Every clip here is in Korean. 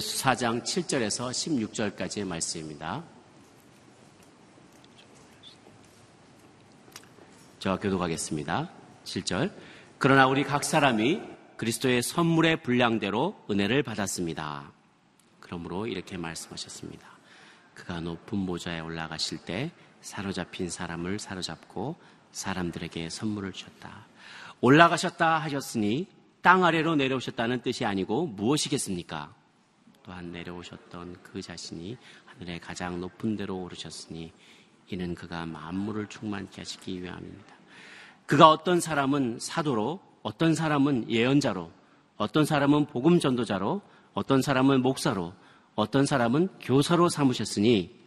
에베소 4장 7절에서 16절까지의 말씀입니다. 저 교독하겠습니다. 7절. 그러나 우리 각 사람이 그리스도의 선물의 분량대로 은혜를 받았습니다. 그러므로 이렇게 말씀하셨습니다. 그가 높은 보좌에 올라가실 때 사로잡힌 사람을 사로잡고 사람들에게 선물을 주셨다. 올라가셨다 하셨으니 땅 아래로 내려오셨다는 뜻이 아니고 무엇이겠습니까? 또한 내려오셨던 그 자신이 하늘의 가장 높은 데로 오르셨으니 이는 그가 만물을 충만케 하시기 위함입니다. 그가 어떤 사람은 사도로, 어떤 사람은 예언자로, 어떤 사람은 복음 전도자로, 어떤 사람은 목사로, 어떤 사람은 교사로 삼으셨으니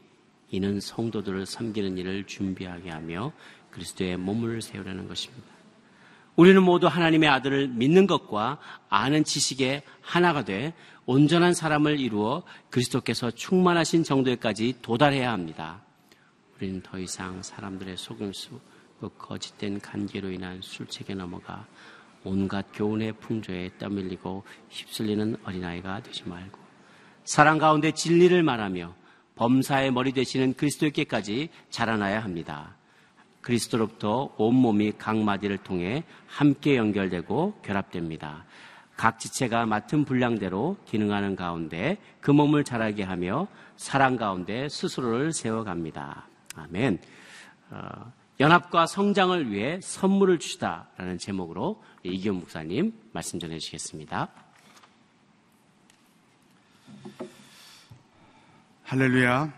이는 성도들을 섬기는 일을 준비하게 하며 그리스도의 몸을 세우려는 것입니다. 우리는 모두 하나님의 아들을 믿는 것과 아는 지식에 하나가 돼 온전한 사람을 이루어 그리스도께서 충만하신 정도에까지 도달해야 합니다. 우리는 더 이상 사람들의 속임수, 그 거짓된 관계로 인한 술책에 넘어가 온갖 교훈의 풍조에 떠밀리고 휩쓸리는 어린아이가 되지 말고 사랑 가운데 진리를 말하며 범사의 머리 되시는 그리스도께까지 자라나야 합니다. 그리스도로부터 온몸이 각 마디를 통해 함께 연결되고 결합됩니다. 각 지체가 맡은 분량대로 기능하는 가운데 그 몸을 자라게 하며 사랑 가운데 스스로를 세워갑니다. 아멘. 어, 연합과 성장을 위해 선물을 주시다라는 제목으로 이기현 목사님 말씀 전해 주시겠습니다. 할렐루야.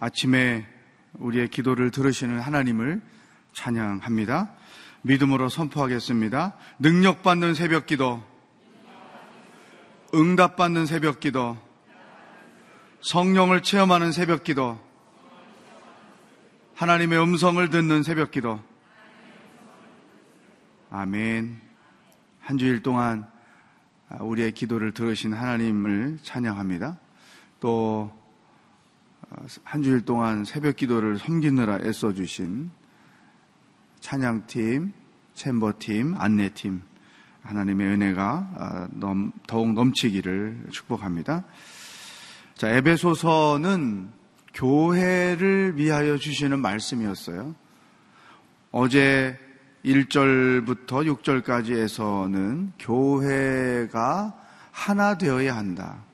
아침에 우리의 기도를 들으시는 하나님을 찬양합니다. 믿음으로 선포하겠습니다. 능력받는 새벽 기도, 응답받는 새벽 기도, 성령을 체험하는 새벽 기도, 하나님의 음성을 듣는 새벽 기도. 아멘. 한 주일 동안 우리의 기도를 들으신 하나님을 찬양합니다. 또 한 주일 동안 새벽 기도를 섬기느라 애써주신 찬양팀, 챔버팀, 안내팀, 하나님의 은혜가 아, 더욱 넘치기를 축복합니다. 자, 에베소서는 교회를 위하여 주시는 말씀이었어요. 어제 1절부터 6절까지에서는 교회가 하나 되어야 한다.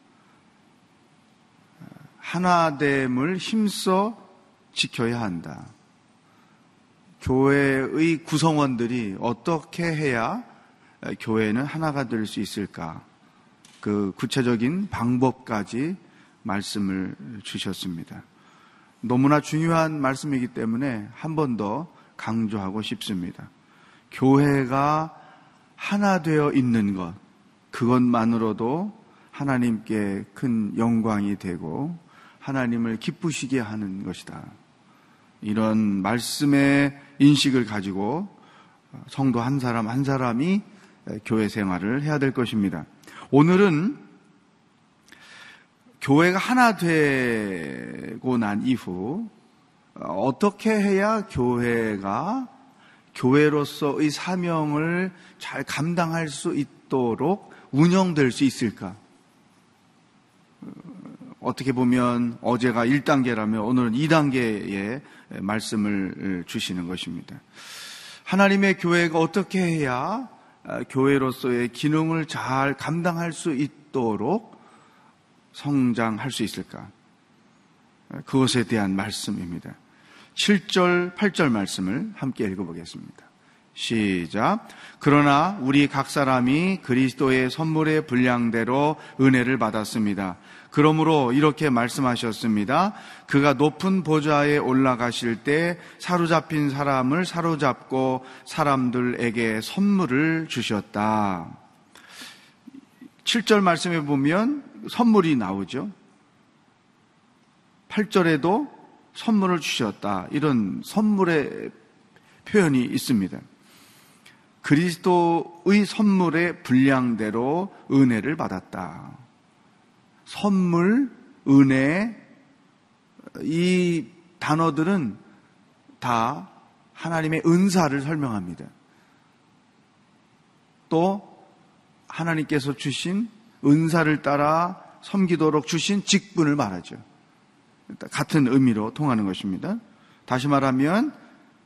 하나됨을 힘써 지켜야 한다. 교회의 구성원들이 어떻게 해야 교회는 하나가 될 수 있을까? 그 구체적인 방법까지 말씀을 주셨습니다. 너무나 중요한 말씀이기 때문에 한 번 더 강조하고 싶습니다. 교회가 하나 되어 있는 것, 그것만으로도 하나님께 큰 영광이 되고 하나님을 기쁘시게 하는 것이다. 이런 말씀의 인식을 가지고 성도 한 사람 한 사람이 교회 생활을 해야 될 것입니다. 오늘은 교회가 하나 되고 난 이후 어떻게 해야 교회가 교회로서의 사명을 잘 감당할 수 있도록 운영될 수 있을까? 어떻게 보면 어제가 1단계라면 오늘은 2단계의 말씀을 주시는 것입니다. 하나님의 교회가 어떻게 해야 교회로서의 기능을 잘 감당할 수 있도록 성장할 수 있을까? 그것에 대한 말씀입니다. 7절, 8절 말씀을 함께 읽어보겠습니다. 시작. 그러나 우리 각 사람이 그리스도의 선물의 분량대로 은혜를 받았습니다. 그러므로 이렇게 말씀하셨습니다. 그가 높은 보좌에 올라가실 때 사로잡힌 사람을 사로잡고 사람들에게 선물을 주셨다. 7절 말씀에 보면 선물이 나오죠. 8절에도 선물을 주셨다. 이런 선물의 표현이 있습니다. 그리스도의 선물의 분량대로 은혜를 받았다. 선물, 은혜, 이 단어들은 다 하나님의 은사를 설명합니다. 또 하나님께서 주신 은사를 따라 섬기도록 주신 직분을 말하죠. 같은 의미로 통하는 것입니다. 다시 말하면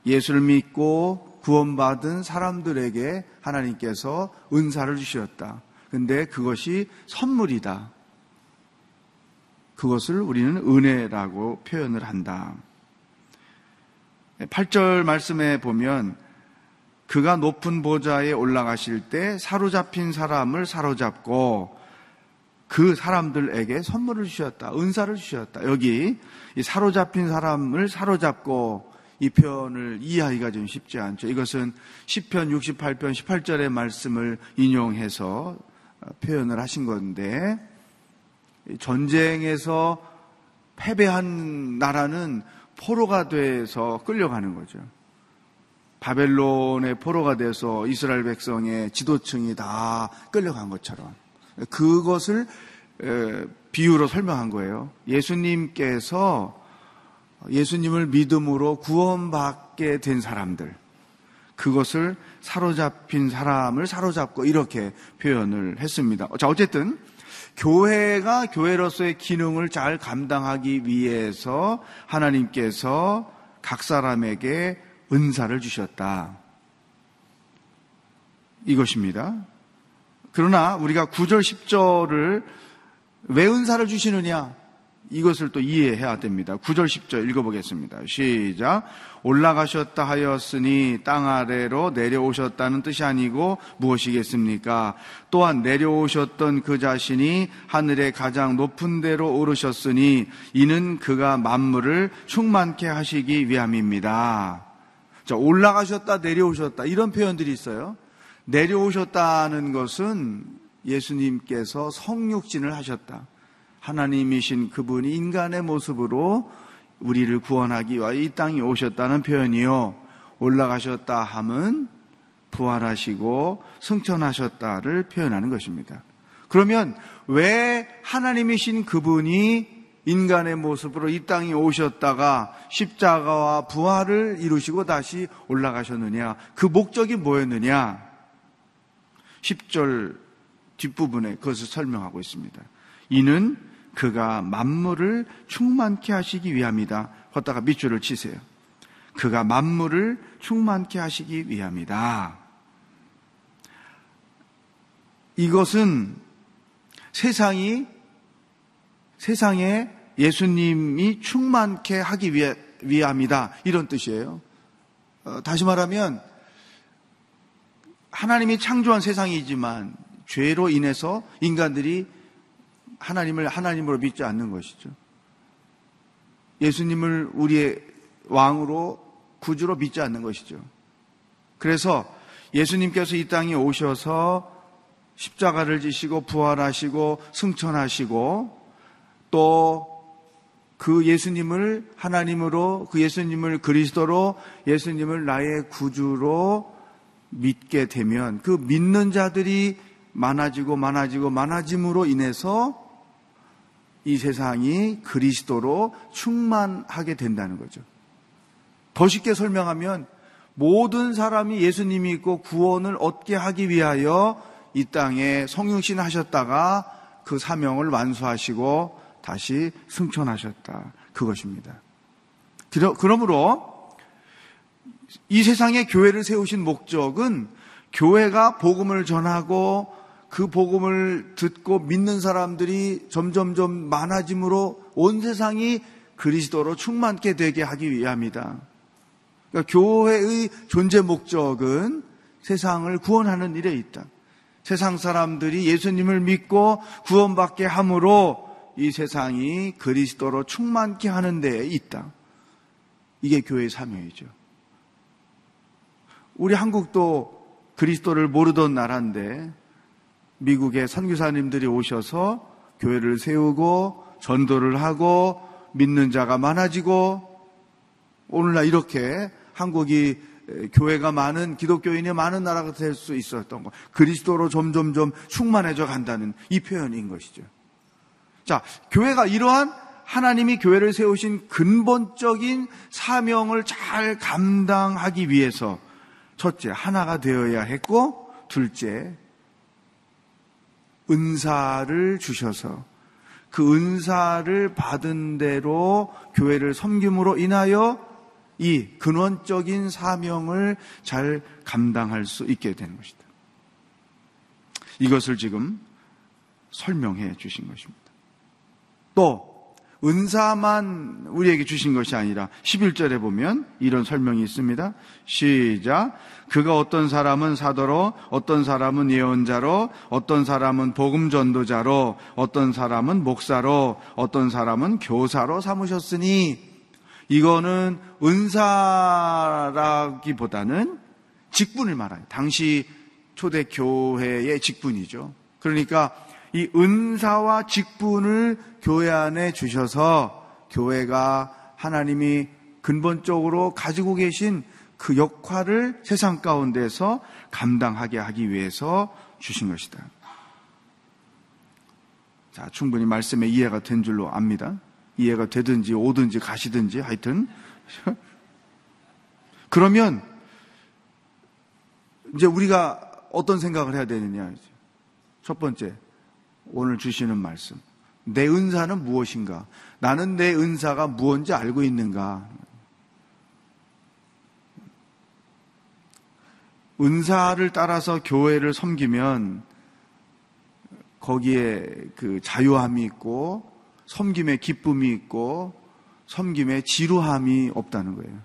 예수를 믿고 구원받은 사람들에게 하나님께서 은사를 주셨다. 근데 그것이 선물이다. 그것을 우리는 은혜라고 표현을 한다. 8절 말씀에 보면 그가 높은 보좌에 올라가실 때 사로잡힌 사람을 사로잡고 그 사람들에게 선물을 주셨다. 은사를 주셨다. 여기 사로잡힌 사람을 사로잡고 이 표현을 이해하기가 좀 쉽지 않죠. 이것은 10편 68편 18절의 말씀을 인용해서 표현을 하신 건데 전쟁에서 패배한 나라는 포로가 돼서 끌려가는 거죠. 바벨론의 포로가 돼서 이스라엘 백성의 지도층이 다 끌려간 것처럼 그것을 비유로 설명한 거예요. 예수님께서 예수님을 믿음으로 구원받게 된 사람들, 그것을 사로잡힌 사람을 사로잡고 이렇게 표현을 했습니다. 자, 어쨌든 교회가 교회로서의 기능을 잘 감당하기 위해서 하나님께서 각 사람에게 은사를 주셨다. 이것입니다. 그러나 우리가 9절, 10절을 왜 은사를 주시느냐? 이것을 또 이해해야 됩니다. 9절 10절 읽어보겠습니다. 시작. 올라가셨다 하였으니 땅 아래로 내려오셨다는 뜻이 아니고 무엇이겠습니까? 또한 내려오셨던 그 자신이 하늘의 가장 높은 데로 오르셨으니 이는 그가 만물을 충만케 하시기 위함입니다. 자, 올라가셨다, 내려오셨다. 이런 표현들이 있어요. 내려오셨다는 것은 예수님께서 성육신을 하셨다. 하나님이신 그분이 인간의 모습으로 우리를 구원하기 위하여 이 땅에 오셨다는 표현이요. 올라가셨다 함은 부활하시고 승천하셨다를 표현하는 것입니다. 그러면 왜 하나님이신 그분이 인간의 모습으로 이 땅에 오셨다가 십자가와 부활을 이루시고 다시 올라가셨느냐? 그 목적이 뭐였느냐? 10절 뒷부분에 그것을 설명하고 있습니다. 이는 그가 만물을 충만케 하시기 위함이다. 걷다가 밑줄을 치세요. 그가 만물을 충만케 하시기 위함이다. 이것은 세상이 세상에 예수님이 충만케 하기 위해, 위함이다. 이런 뜻이에요. 어, 다시 말하면 하나님이 창조한 세상이지만 죄로 인해서 인간들이 하나님을 하나님으로 믿지 않는 것이죠. 예수님을 우리의 왕으로 구주로 믿지 않는 것이죠. 그래서 예수님께서 이 땅에 오셔서 십자가를 지시고 부활하시고 승천하시고 또 그 예수님을 하나님으로 그 예수님을 그리스도로 예수님을 나의 구주로 믿게 되면 그 믿는 자들이 많아지고 많아지고 많아짐으로 인해서 이 세상이 그리스도로 충만하게 된다는 거죠. 더 쉽게 설명하면 모든 사람이 예수님이 있고 구원을 얻게 하기 위하여 이 땅에 성육신 하셨다가 그 사명을 완수하시고 다시 승천하셨다. 그것입니다. 그러므로 이 세상에 교회를 세우신 목적은 교회가 복음을 전하고 그 복음을 듣고 믿는 사람들이 점점점 많아짐으로 온 세상이 그리스도로 충만케 되게 하기 위함이다. 그러니까 교회의 존재 목적은 세상을 구원하는 일에 있다. 세상 사람들이 예수님을 믿고 구원받게 함으로 이 세상이 그리스도로 충만케 하는 데에 있다. 이게 교회의 사명이죠. 우리 한국도 그리스도를 모르던 나라인데 미국의 선교사님들이 오셔서 교회를 세우고 전도를 하고 믿는 자가 많아지고 오늘날 이렇게 한국이 교회가 많은 기독교인이 많은 나라가 될 수 있었던 것. 그리스도로 점점점 충만해져 간다는 이 표현인 것이죠. 자, 교회가 이러한 하나님이 교회를 세우신 근본적인 사명을 잘 감당하기 위해서 첫째, 하나가 되어야 했고, 둘째, 은사를 주셔서 그 은사를 받은 대로 교회를 섬김으로 인하여 이 근원적인 사명을 잘 감당할 수 있게 되는 것이다. 이것을 지금 설명해 주신 것입니다. 또 은사만 우리에게 주신 것이 아니라 11절에 보면 이런 설명이 있습니다. 시작. 그가 어떤 사람은 사도로, 어떤 사람은 예언자로, 어떤 사람은 복음 전도자로, 어떤 사람은 목사로, 어떤 사람은 교사로 삼으셨으니 이거는 은사라기보다는 직분을 말해요. 당시 초대 교회의 직분이죠. 그러니까 이 은사와 직분을 교회 안에 주셔서 교회가 하나님이 근본적으로 가지고 계신 그 역할을 세상 가운데서 감당하게 하기 위해서 주신 것이다. 자, 충분히 말씀에 이해가 된 줄로 압니다. 이해가 되든지 오든지 가시든지 하여튼. 그러면 이제 우리가 어떤 생각을 해야 되느냐. 첫 번째, 오늘 주시는 말씀. 내 은사는 무엇인가? 나는 내 은사가 무엇인지 알고 있는가? 은사를 따라서 교회를 섬기면 거기에 그 자유함이 있고 섬김의 기쁨이 있고 섬김의 지루함이 없다는 거예요.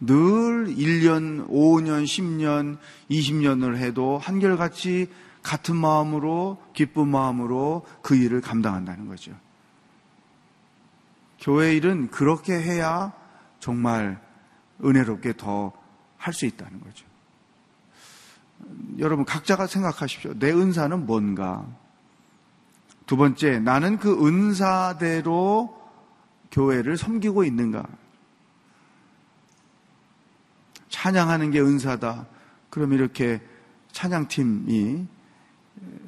늘 1년, 5년, 10년, 20년을 해도 한결같이 같은 마음으로 기쁜 마음으로 그 일을 감당한다는 거죠. 교회 일은 그렇게 해야 정말 은혜롭게 더 할 수 있다는 거죠. 여러분 각자가 생각하십시오. 내 은사는 뭔가? 두 번째, 나는 그 은사대로 교회를 섬기고 있는가? 찬양하는 게 은사다. 그럼 이렇게 찬양팀이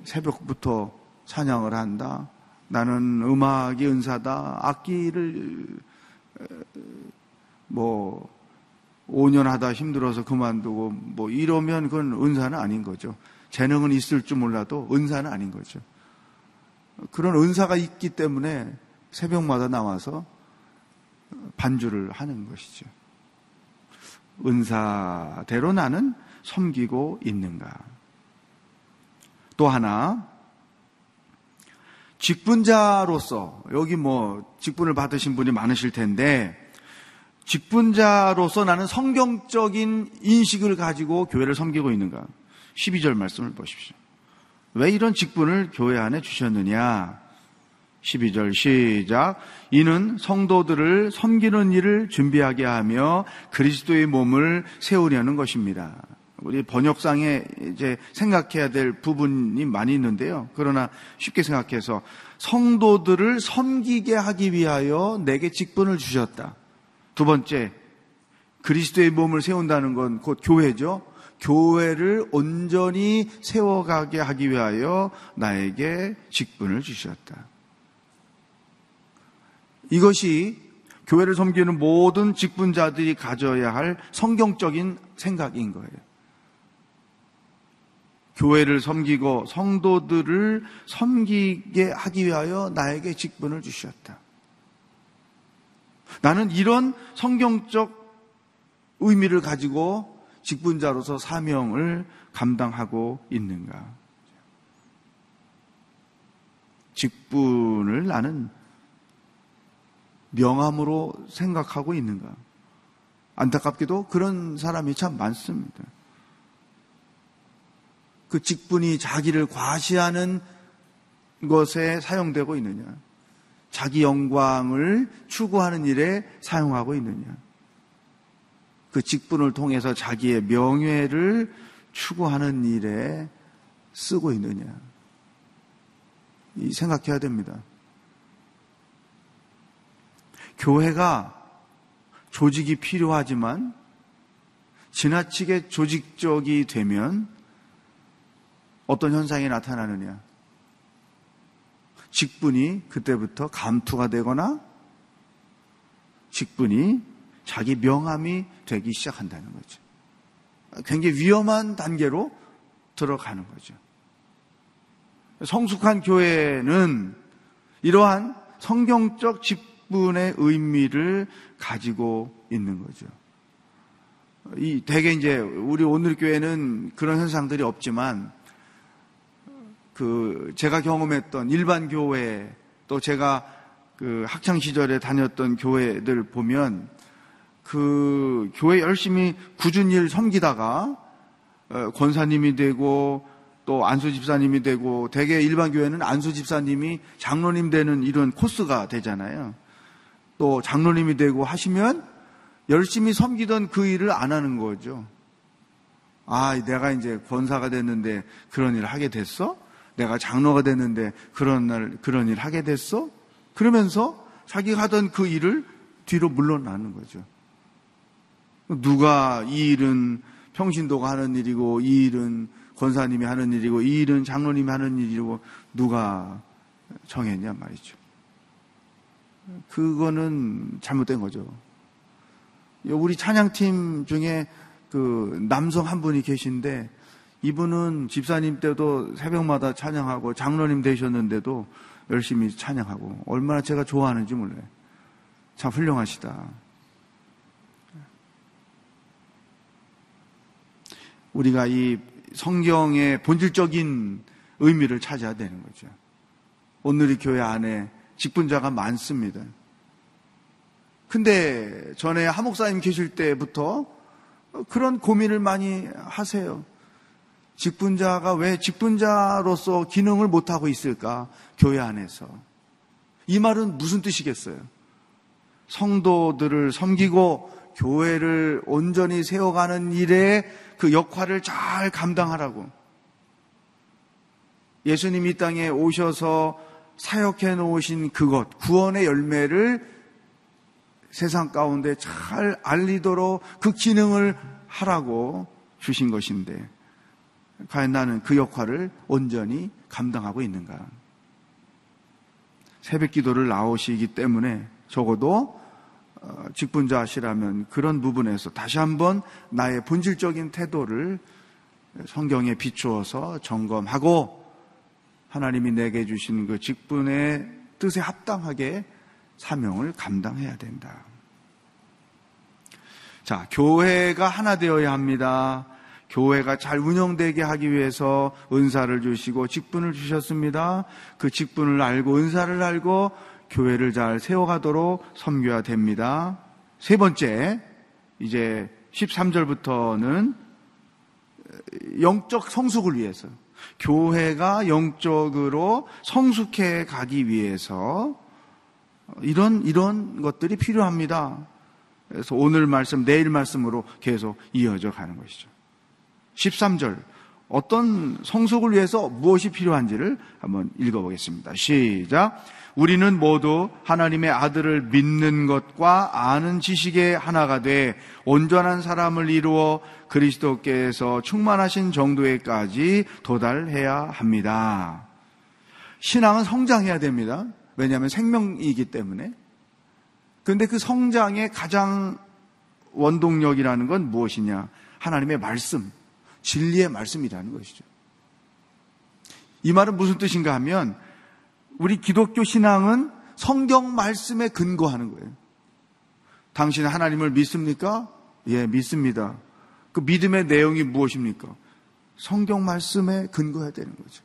새벽부터 찬양을 한다. 나는 음악이 은사다. 악기를 뭐 5년 하다 힘들어서 그만두고 뭐 이러면 그건 은사는 아닌 거죠. 재능은 있을 줄 몰라도 은사는 아닌 거죠. 그런 은사가 있기 때문에 새벽마다 나와서 반주를 하는 것이죠. 은사대로 나는 섬기고 있는가? 또 하나, 직분자로서, 여기 뭐, 직분을 받으신 분이 많으실 텐데, 직분자로서 나는 성경적인 인식을 가지고 교회를 섬기고 있는가? 12절 말씀을 보십시오. 왜 이런 직분을 교회 안에 주셨느냐? 12절 시작. 이는 성도들을 섬기는 일을 준비하게 하며 그리스도의 몸을 세우려는 것입니다. 우리 번역상에 이제 생각해야 될 부분이 많이 있는데요. 그러나 쉽게 생각해서 성도들을 섬기게 하기 위하여 내게 직분을 주셨다. 두 번째, 그리스도의 몸을 세운다는 건 곧 교회죠. 교회를 온전히 세워가게 하기 위하여 나에게 직분을 주셨다. 이것이 교회를 섬기는 모든 직분자들이 가져야 할 성경적인 생각인 거예요. 교회를 섬기고 성도들을 섬기게 하기 위하여 나에게 직분을 주셨다. 나는 이런 성경적 의미를 가지고 직분자로서 사명을 감당하고 있는가? 직분을 나는 명함으로 생각하고 있는가? 안타깝게도 그런 사람이 참 많습니다. 그 직분이 자기를 과시하는 것에 사용되고 있느냐? 자기 영광을 추구하는 일에 사용하고 있느냐? 그 직분을 통해서 자기의 명예를 추구하는 일에 쓰고 있느냐? 이 생각해야 됩니다. 교회가 조직이 필요하지만 지나치게 조직적이 되면 어떤 현상이 나타나느냐? 직분이 그때부터 감투가 되거나 직분이 자기 명함이 되기 시작한다는 거죠. 굉장히 위험한 단계로 들어가는 거죠. 성숙한 교회는 이러한 성경적 직분의 의미를 가지고 있는 거죠. 이 대개 이제 우리 오늘 교회는 그런 현상들이 없지만 그 제가 경험했던 일반 교회 또 제가 그 학창 시절에 다녔던 교회들 보면 그 교회 열심히 굳은 일 섬기다가 어, 권사님이 되고 또 안수 집사님이 되고 대개 일반 교회는 안수 집사님이 장로님 되는 이런 코스가 되잖아요. 또 장로님이 되고 하시면 열심히 섬기던 그 일을 안 하는 거죠. 아, 내가 이제 권사가 됐는데 그런 일을 하게 됐어? 내가 장로가 됐는데 그런 날 그런 일 하게 됐어? 그러면서 자기가 하던 그 일을 뒤로 물러나는 거죠. 누가 이 일은 평신도가 하는 일이고 이 일은 권사님이 하는 일이고 이 일은 장로님이 하는 일이고 누가 정했냐 말이죠. 그거는 잘못된 거죠. 우리 찬양팀 중에 그 남성 한 분이 계신데 이분은 집사님 때도 새벽마다 찬양하고 장로님 되셨는데도 열심히 찬양하고 얼마나 제가 좋아하는지 몰라요. 참 훌륭하시다. 우리가 이 성경의 본질적인 의미를 찾아야 되는 거죠. 오늘의 교회 안에 직분자가 많습니다. 근데 전에 하목사님 계실 때부터 그런 고민을 많이 하세요. 직분자가 왜 직분자로서 기능을 못하고 있을까? 교회 안에서. 이 말은 무슨 뜻이겠어요? 성도들을 섬기고 교회를 온전히 세워가는 일에 그 역할을 잘 감당하라고. 예수님 이 땅에 오셔서 사역해 놓으신 그것, 구원의 열매를 세상 가운데 잘 알리도록 그 기능을 하라고 주신 것인데, 과연 나는 그 역할을 온전히 감당하고 있는가? 새벽 기도를 나오시기 때문에 적어도 어, 직분자시라면 그런 부분에서 다시 한번 나의 본질적인 태도를 성경에 비추어서 점검하고 하나님이 내게 주신 그 직분의 뜻에 합당하게 사명을 감당해야 된다. 자, 교회가 하나 되어야 합니다. 교회가 잘 운영되게 하기 위해서 은사를 주시고 직분을 주셨습니다. 그 직분을 알고 은사를 알고 교회를 잘 세워가도록 섬겨야 됩니다. 세 번째, 이제 13절부터는 영적 성숙을 위해서 교회가 영적으로 성숙해 가기 위해서 이런 이런 것들이 필요합니다. 그래서 오늘 말씀, 내일 말씀으로 계속 이어져 가는 것이죠. 13절. 어떤 성숙을 위해서 무엇이 필요한지를 한번 읽어보겠습니다. 시작. 우리는 모두 하나님의 아들을 믿는 것과 아는 지식의 하나가 돼 온전한 사람을 이루어 그리스도께서 충만하신 정도에까지 도달해야 합니다. 신앙은 성장해야 됩니다. 왜냐하면 생명이기 때문에. 그런데 그 성장의 가장 원동력이라는 건 무엇이냐? 하나님의 말씀. 진리의 말씀이라는 것이죠. 이 말은 무슨 뜻인가 하면 우리 기독교 신앙은 성경 말씀에 근거하는 거예요. 당신은 하나님을 믿습니까? 예, 믿습니다. 그 믿음의 내용이 무엇입니까? 성경 말씀에 근거해야 되는 거죠.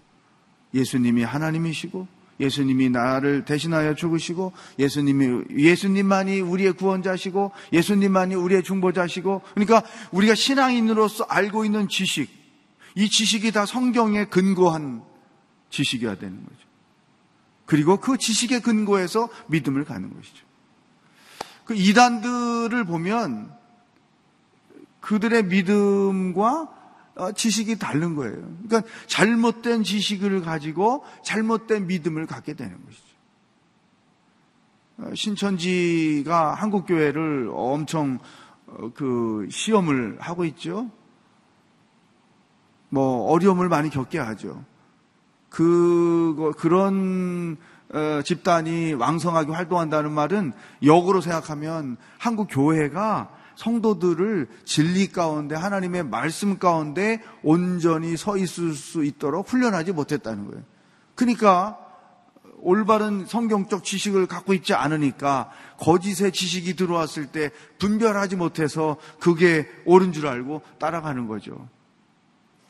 예수님이 하나님이시고 예수님이 나를 대신하여 죽으시고 예수님이 예수님만이 우리의 구원자시고 예수님만이 우리의 중보자시고 그러니까 우리가 신앙인으로서 알고 있는 지식 이 지식이 다 성경에 근거한 지식이어야 되는 거죠. 그리고 그 지식에 근거해서 믿음을 가는 것이죠. 그 이단들을 보면 그들의 믿음과 어, 지식이 다른 거예요. 그러니까 잘못된 지식을 가지고 잘못된 믿음을 갖게 되는 것이죠. 어, 신천지가 한국 교회를 엄청 어, 그 시험을 하고 있죠. 뭐 어려움을 많이 겪게 하죠. 그 그런 집단이 왕성하게 활동한다는 말은 역으로 생각하면 한국 교회가 성도들을 진리 가운데 하나님의 말씀 가운데 온전히 서 있을 수 있도록 훈련하지 못했다는 거예요. 그러니까 올바른 성경적 지식을 갖고 있지 않으니까 거짓의 지식이 들어왔을 때 분별하지 못해서 그게 옳은 줄 알고 따라가는 거죠.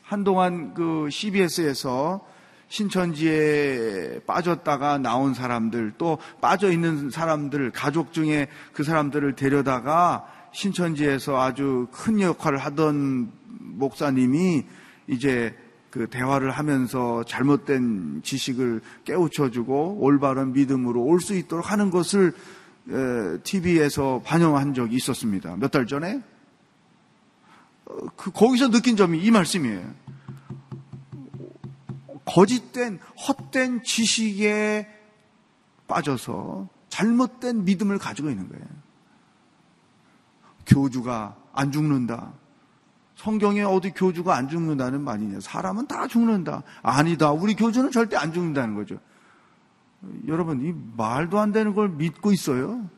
한동안 그 CBS에서 신천지에 빠졌다가 나온 사람들 또 빠져 있는 사람들 가족 중에 그 사람들을 데려다가 신천지에서 아주 큰 역할을 하던 목사님이 이제 그 대화를 하면서 잘못된 지식을 깨우쳐주고 올바른 믿음으로 올 수 있도록 하는 것을 TV에서 반영한 적이 있었습니다. 몇 달 전에 어, 그 거기서 느낀 점이 이 말씀이에요. 거짓된 헛된 지식에 빠져서 잘못된 믿음을 가지고 있는 거예요. 교주가 안 죽는다. 성경에 어디 교주가 안 죽는다는 말이냐. 사람은 다 죽는다. 아니다. 우리 교주는 절대 안 죽는다는 거죠. 여러분, 이 말도 안 되는 걸 믿고 있어요.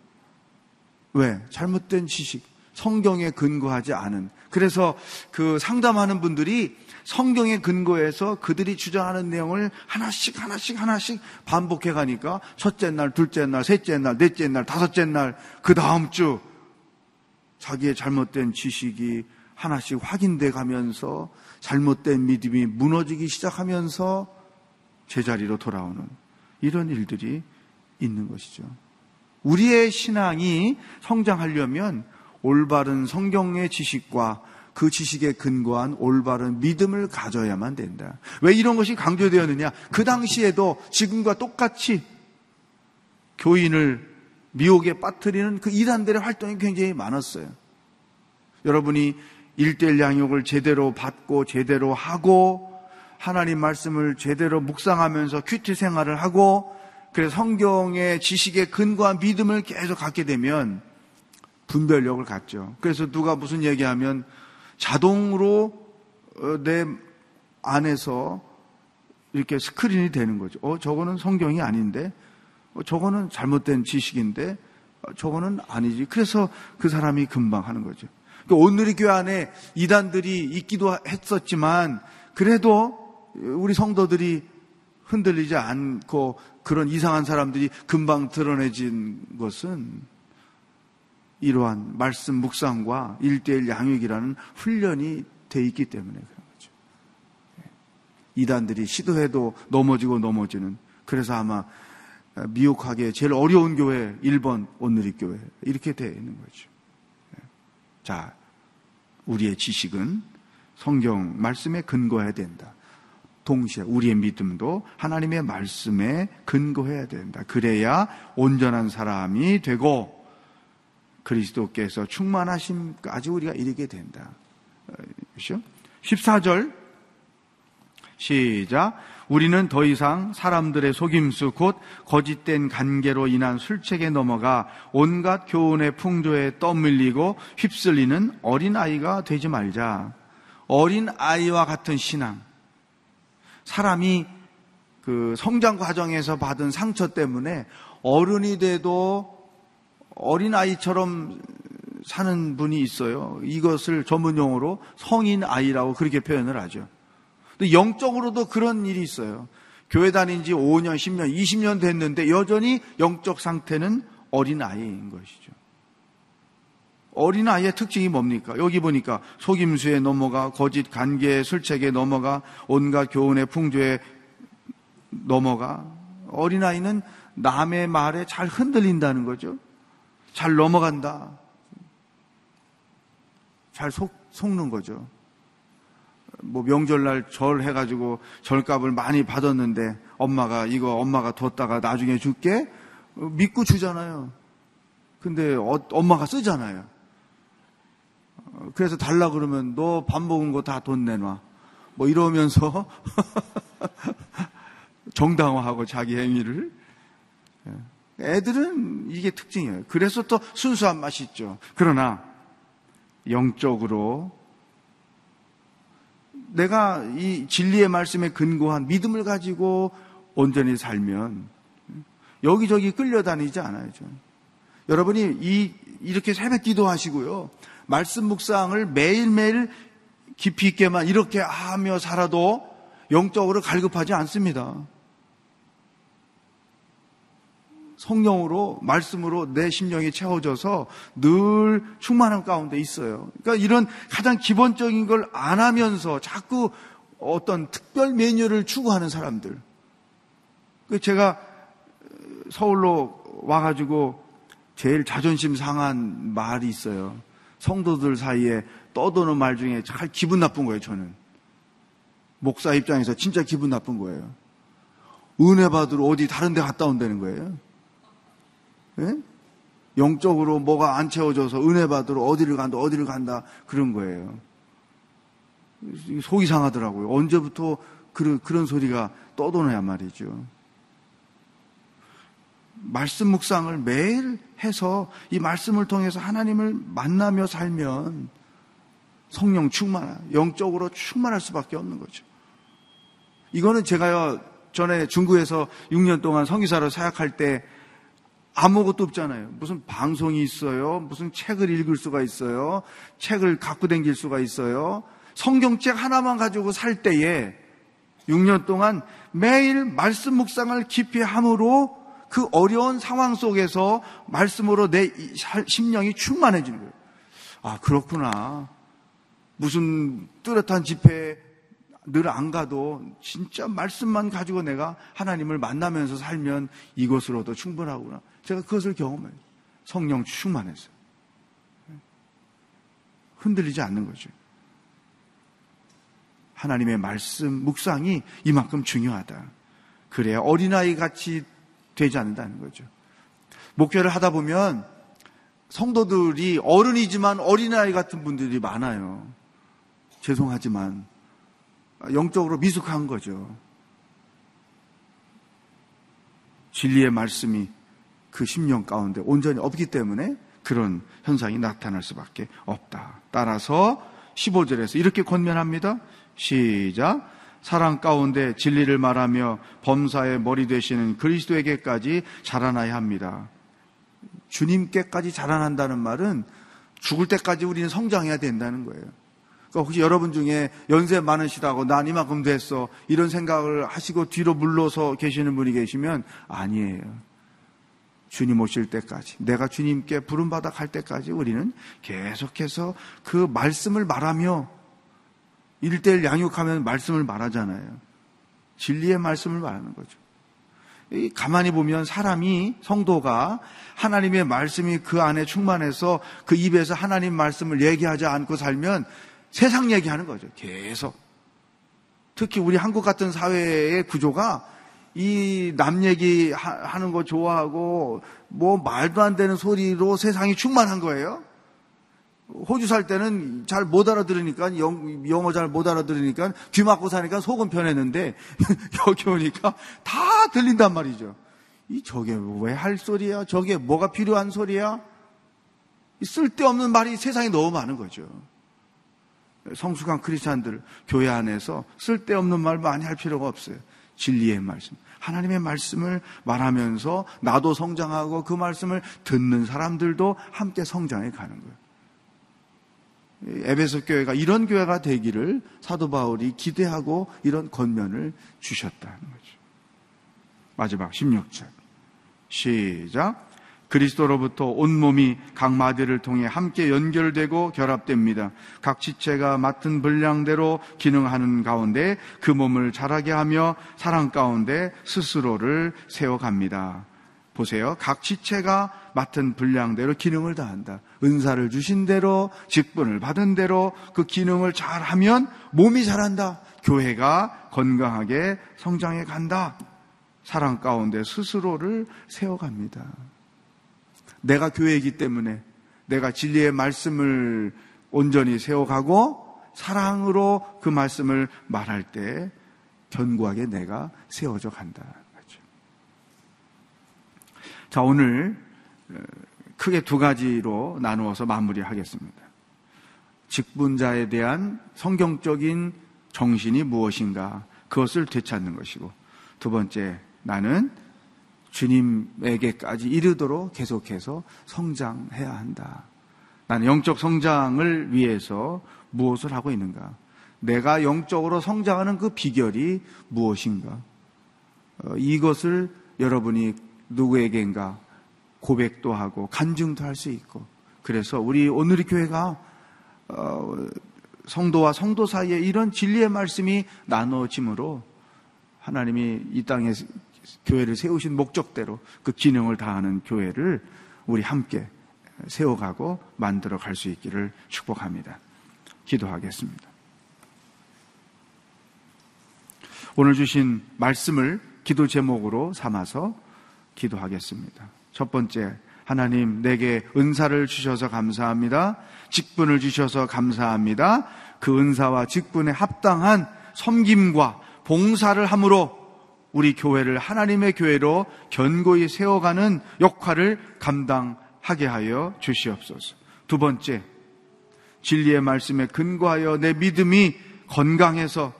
왜? 잘못된 지식. 성경에 근거하지 않은. 그래서 그 상담하는 분들이 성경에 근거해서 그들이 주장하는 내용을 하나씩 하나씩 하나씩 반복해 가니까 첫째 날, 둘째 날, 셋째 날, 넷째 날, 다섯째 날, 그 다음 주 자기의 잘못된 지식이 하나씩 확인돼 가면서 잘못된 믿음이 무너지기 시작하면서 제자리로 돌아오는 이런 일들이 있는 것이죠. 우리의 신앙이 성장하려면 올바른 성경의 지식과 그 지식에 근거한 올바른 믿음을 가져야만 된다. 왜 이런 것이 강조되었느냐? 그 당시에도 지금과 똑같이 교인을 미혹에 빠뜨리는 그 이단들의 활동이 굉장히 많았어요. 여러분이 일대일 양육을 제대로 받고 제대로 하고 하나님 말씀을 제대로 묵상하면서 큐티 생활을 하고 그래서 성경의 지식에 근거한 믿음을 계속 갖게 되면 분별력을 갖죠. 그래서 누가 무슨 얘기하면 자동으로 어, 내 안에서 이렇게 스크린이 되는 거죠. 어, 저거는 성경이 아닌데, 어, 저거는 잘못된 지식인데, 어, 저거는 아니지. 그래서 그 사람이 금방 하는 거죠. 그러니까 오늘의 교회 안에 이단들이 있기도 했었지만, 그래도 우리 성도들이 흔들리지 않고 그런 이상한 사람들이 금방 드러내진 것은 이러한 말씀 묵상과 일대일 양육이라는 훈련이 돼 있기 때문에 그런 거죠. 예. 이단들이 시도해도 넘어지고 넘어지는 그래서 아마 미혹하게 제일 어려운 교회 1번 오늘의 교회 이렇게 되어 있는 거죠. 예. 자, 우리의 지식은 성경 말씀에 근거해야 된다. 동시에 우리의 믿음도 하나님의 말씀에 근거해야 된다. 그래야 온전한 사람이 되고 그리스도께서 충만하심까지 우리가 이르게 된다. 그렇죠? 14절 시작. 우리는 더 이상 사람들의 속임수 곧 거짓된 관계로 인한 술책에 넘어가 온갖 교훈의 풍조에 떠밀리고 휩쓸리는 어린아이가 되지 말자. 어린아이와 같은 신앙. 사람이 그 성장 과정에서 받은 상처 때문에 어른이 돼도 어린아이처럼 사는 분이 있어요. 이것을 전문 용어로 성인 아이라고 그렇게 표현을 하죠. 근데 영적으로도 그런 일이 있어요. 교회 다닌 지 5년, 10년, 20년 됐는데 여전히 영적 상태는 어린아이인 것이죠. 어린아이의 특징이 뭡니까? 여기 보니까 속임수에 넘어가, 거짓 관계에 술책에 넘어가, 온갖 교훈의 풍조에 넘어가. 어린아이는 남의 말에 잘 흔들린다는 거죠. 잘 넘어간다. 잘 속, 속는 거죠. 뭐 명절날 절 해가지고 절값을 많이 받았는데 엄마가 이거 엄마가 뒀다가 나중에 줄게 믿고 주잖아요. 근데 어, 엄마가 쓰잖아요. 그래서 달라 그러면 너 밥 먹은 거 다 돈 내놔. 뭐 이러면서 정당화하고 자기 행위를 예. 애들은 이게 특징이에요. 그래서 또 순수한 맛이 있죠. 그러나 영적으로 내가 이 진리의 말씀에 근거한 믿음을 가지고 온전히 살면 여기저기 끌려다니지 않아요. 여러분이 이, 이렇게 새벽 기도하시고요. 말씀 묵상을 매일매일 깊이 있게만 이렇게 하며 살아도 영적으로 갈급하지 않습니다. 성령으로 말씀으로 내 심령이 채워져서 늘 충만함 가운데 있어요. 그러니까 이런 가장 기본적인 걸 안 하면서 자꾸 어떤 특별 메뉴를 추구하는 사람들. 그 제가 서울로 와가지고 제일 자존심 상한 말이 있어요. 성도들 사이에 떠도는 말 중에 잘 기분 나쁜 거예요, 저는. 목사 입장에서 진짜 기분 나쁜 거예요. 은혜 받으러 어디 다른 데 갔다 온다는 거예요. 예? 영적으로 뭐가 안 채워져서 은혜 받으러 어디를 간다, 어디를 간다, 그런 거예요. 속이 상하더라고요. 언제부터 그런, 그런 소리가 떠도냐 말이죠. 말씀 묵상을 매일 해서 이 말씀을 통해서 하나님을 만나며 살면 성령 충만, 영적으로 충만할 수밖에 없는 거죠. 이거는 제가요, 전에 중국에서 6년 동안 성기사로 사역할 때 아무것도 없잖아요. 무슨 방송이 있어요. 무슨 책을 읽을 수가 있어요. 책을 갖고 댕길 수가 있어요. 성경책 하나만 가지고 살 때에 6년 동안 매일 말씀 묵상을 깊이 함으로 그 어려운 상황 속에서 말씀으로 내 심령이 충만해지는 거예요. 아, 그렇구나. 무슨 뚜렷한 집회에 늘 안 가도 진짜 말씀만 가지고 내가 하나님을 만나면서 살면 이것으로도 충분하구나. 제가 그것을 경험해요. 성령 충만해서. 흔들리지 않는 거죠. 하나님의 말씀, 묵상이 이만큼 중요하다. 그래야 어린아이 같이 되지 않는다는 거죠. 목회를 하다 보면 성도들이 어른이지만 어린아이 같은 분들이 많아요. 죄송하지만 영적으로 미숙한 거죠. 진리의 말씀이 그 심령 가운데 온전히 없기 때문에 그런 현상이 나타날 수밖에 없다. 따라서 15절에서 이렇게 권면합니다. 시작. 사랑 가운데 진리를 말하며 범사의 머리 되시는 그리스도에게까지 자라나야 합니다. 주님께까지 자라난다는 말은 죽을 때까지 우리는 성장해야 된다는 거예요. 그러니까 혹시 여러분 중에 연세 많으시다고 난 이만큼 됐어 이런 생각을 하시고 뒤로 물러서 계시는 분이 계시면 아니에요. 주님 오실 때까지 내가 주님께 부름받아 갈 때까지 우리는 계속해서 그 말씀을 말하며 일대일 양육하면 말씀을 말하잖아요. 진리의 말씀을 말하는 거죠. 가만히 보면 사람이 성도가 하나님의 말씀이 그 안에 충만해서 그 입에서 하나님 말씀을 얘기하지 않고 살면 세상 얘기하는 거죠. 계속. 특히 우리 한국 같은 사회의 구조가 이 남 얘기 하는 거 좋아하고 뭐 말도 안 되는 소리로 세상이 충만한 거예요. 호주 살 때는 잘 못 알아들으니까 영어 잘 못 알아들으니까 귀 막고 사니까 속은 편했는데 여기 오니까 다 들린단 말이죠. 이 저게 왜 할 소리야? 저게 뭐가 필요한 소리야? 쓸데없는 말이 세상에 너무 많은 거죠. 성숙한 크리스찬들 교회 안에서 쓸데없는 말 많이 할 필요가 없어요. 진리의 말씀. 하나님의 말씀을 말하면서 나도 성장하고 그 말씀을 듣는 사람들도 함께 성장해 가는 거예요. 에베소 교회가 이런 교회가 되기를 사도 바울이 기대하고 이런 권면을 주셨다는 거죠. 마지막 16절. 시작. 그리스도로부터 온몸이 각 마디를 통해 함께 연결되고 결합됩니다. 각 지체가 맡은 분량대로 기능하는 가운데 그 몸을 자라게 하며 사랑 가운데 스스로를 세워갑니다. 보세요. 각 지체가 맡은 분량대로 기능을 다한다. 은사를 주신 대로, 직분을 받은 대로 그 기능을 잘 하면 몸이 자란다. 교회가 건강하게 성장해 간다. 사랑 가운데 스스로를 세워갑니다. 내가 교회이기 때문에 내가 진리의 말씀을 온전히 세워가고 사랑으로 그 말씀을 말할 때 견고하게 내가 세워져 간다. 자, 오늘 어, 크게 두 가지로 나누어서 마무리하겠습니다. 직분자에 대한 성경적인 정신이 무엇인가? 그것을 되찾는 것이고, 두 번째, 나는 주님에게까지 이르도록 계속해서 성장해야 한다. 나는 영적 성장을 위해서 무엇을 하고 있는가? 내가 영적으로 성장하는 그 비결이 무엇인가? 어, 이것을 여러분이 누구에겐가 고백도 하고 간증도 할 수 있고 그래서 우리 오늘의 교회가 어, 성도와 성도 사이에 이런 진리의 말씀이 나눠짐으로 하나님이 이 땅에 교회를 세우신 목적대로 그 기능을 다하는 교회를 우리 함께 세워가고 만들어 갈 수 있기를 축복합니다. 기도하겠습니다. 오늘 주신 말씀을 기도 제목으로 삼아서 기도하겠습니다. 첫 번째, 하나님 내게 은사를 주셔서 감사합니다. 직분을 주셔서 감사합니다. 그 은사와 직분에 합당한 섬김과 봉사를 함으로 우리 교회를 하나님의 교회로 견고히 세워가는 역할을 감당하게 하여 주시옵소서. 두 번째, 진리의 말씀에 근거하여 내 믿음이 건강해서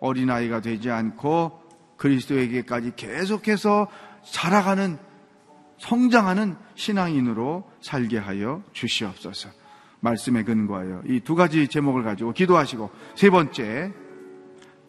어린아이가 되지 않고 그리스도에게까지 계속해서 자라가는 성장하는 신앙인으로 살게 하여 주시옵소서. 말씀에 근거하여 이 두 가지 제목을 가지고 기도하시고 세 번째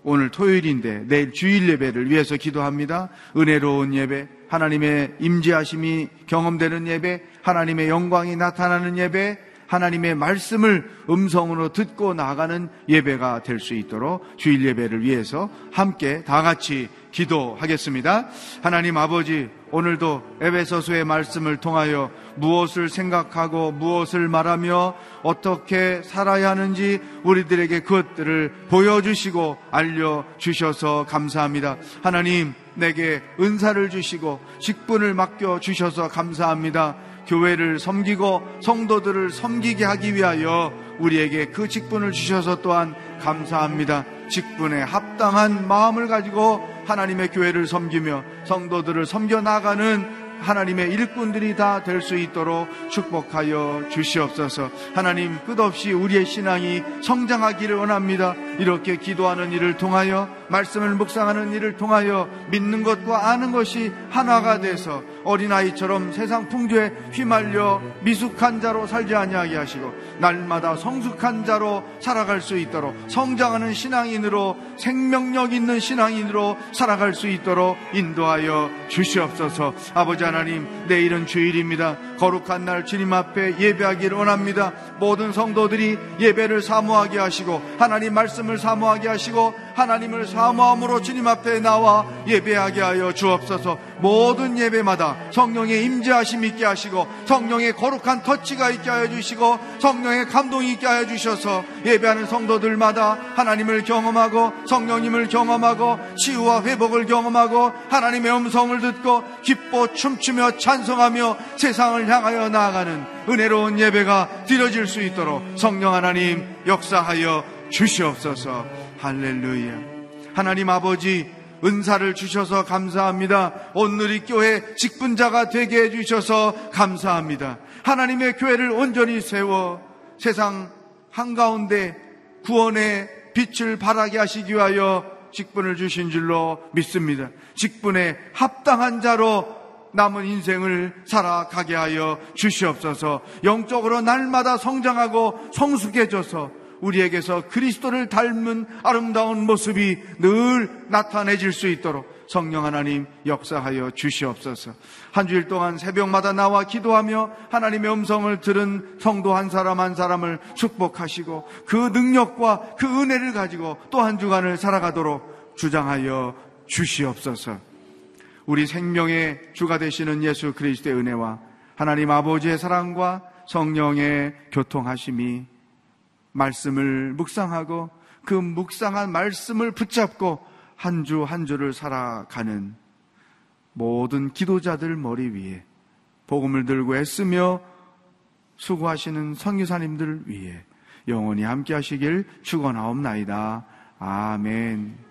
오늘 토요일인데 내일 주일 예배를 위해서 기도합니다. 은혜로운 예배, 하나님의 임재하심이 경험되는 예배, 하나님의 영광이 나타나는 예배, 하나님의 말씀을 음성으로 듣고 나가는 예배가 될 수 있도록 주일 예배를 위해서 함께 다 같이 기도하겠습니다. 하나님 아버지, 오늘도 에베소서의 말씀을 통하여 무엇을 생각하고 무엇을 말하며 어떻게 살아야 하는지 우리들에게 그것들을 보여주시고 알려주셔서 감사합니다. 하나님, 내게 은사를 주시고 직분을 맡겨 주셔서 감사합니다. 교회를 섬기고 성도들을 섬기게 하기 위하여 우리에게 그 직분을 주셔서 또한 감사합니다. 직분에 합당한 마음을 가지고 하나님의 교회를 섬기며 성도들을 섬겨 나가는 하나님의 일꾼들이 다 될 수 있도록 축복하여 주시옵소서. 하나님 끝없이 우리의 신앙이 성장하기를 원합니다. 이렇게 기도하는 일을 통하여 말씀을 묵상하는 일을 통하여 믿는 것과 아는 것이 하나가 돼서 어린아이처럼 세상 풍조에 휘말려 미숙한 자로 살지 아니하게 하시고 날마다 성숙한 자로 살아갈 수 있도록 성장하는 신앙인으로 생명력 있는 신앙인으로 살아갈 수 있도록 인도하여 주시옵소서. 아버지 하나님, 내일은 주일입니다. 거룩한 날 주님 앞에 예배하기를 원합니다. 모든 성도들이 예배를 사모하게 하시고 하나님 말씀을 사모하게 하시고 하나님을 사모함으로 주님 앞에 나와 예배하게 하여 주옵소서. 모든 예배마다 성령의 임재하심 있게 하시고 성령의 거룩한 터치가 있게 하여 주시고 성령의 감동이 있게 하여 주셔서 예배하는 성도들마다 하나님을 경험하고 성령님을 경험하고 치유와 회복을 경험하고 하나님의 음성을 듣고 기뻐 춤추며 찬송하며 세상을 향하여 나아가는 은혜로운 예배가 드려질 수 있도록 성령 하나님 역사하여 주시옵소서 할렐루야 하나님 아버지 은사를 주셔서 감사합니다. 오늘이 교회 직분자가 되게 해주셔서 감사합니다. 하나님의 교회를 온전히 세워 세상 한가운데 구원의 빛을 발하게 하시기 위하여 직분을 주신 줄로 믿습니다. 직분에 합당한 자로 남은 인생을 살아가게 하여 주시옵소서 영적으로 날마다 성장하고 성숙해져서 우리에게서 그리스도를 닮은 아름다운 모습이 늘 나타내질 수 있도록 성령 하나님 역사하여 주시옵소서. 한 주일 동안 새벽마다 나와 기도하며 하나님의 음성을 들은 성도 한 사람 한 사람을 축복하시고 그 능력과 그 은혜를 가지고 또 한 주간을 살아가도록 주장하여 주시옵소서. 우리 생명의 주가 되시는 예수 그리스도의 은혜와 하나님 아버지의 사랑과 성령의 교통하심이 말씀을 묵상하고 그 묵상한 말씀을 붙잡고 한주한 주를 살아가는 모든 기도자들 머리 위에 복음을 들고 애쓰며 수고하시는 성유사님들 위해 영원히 함께 하시길 축원하옵나이다. 아멘.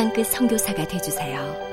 땅끝 성교사가 되주세요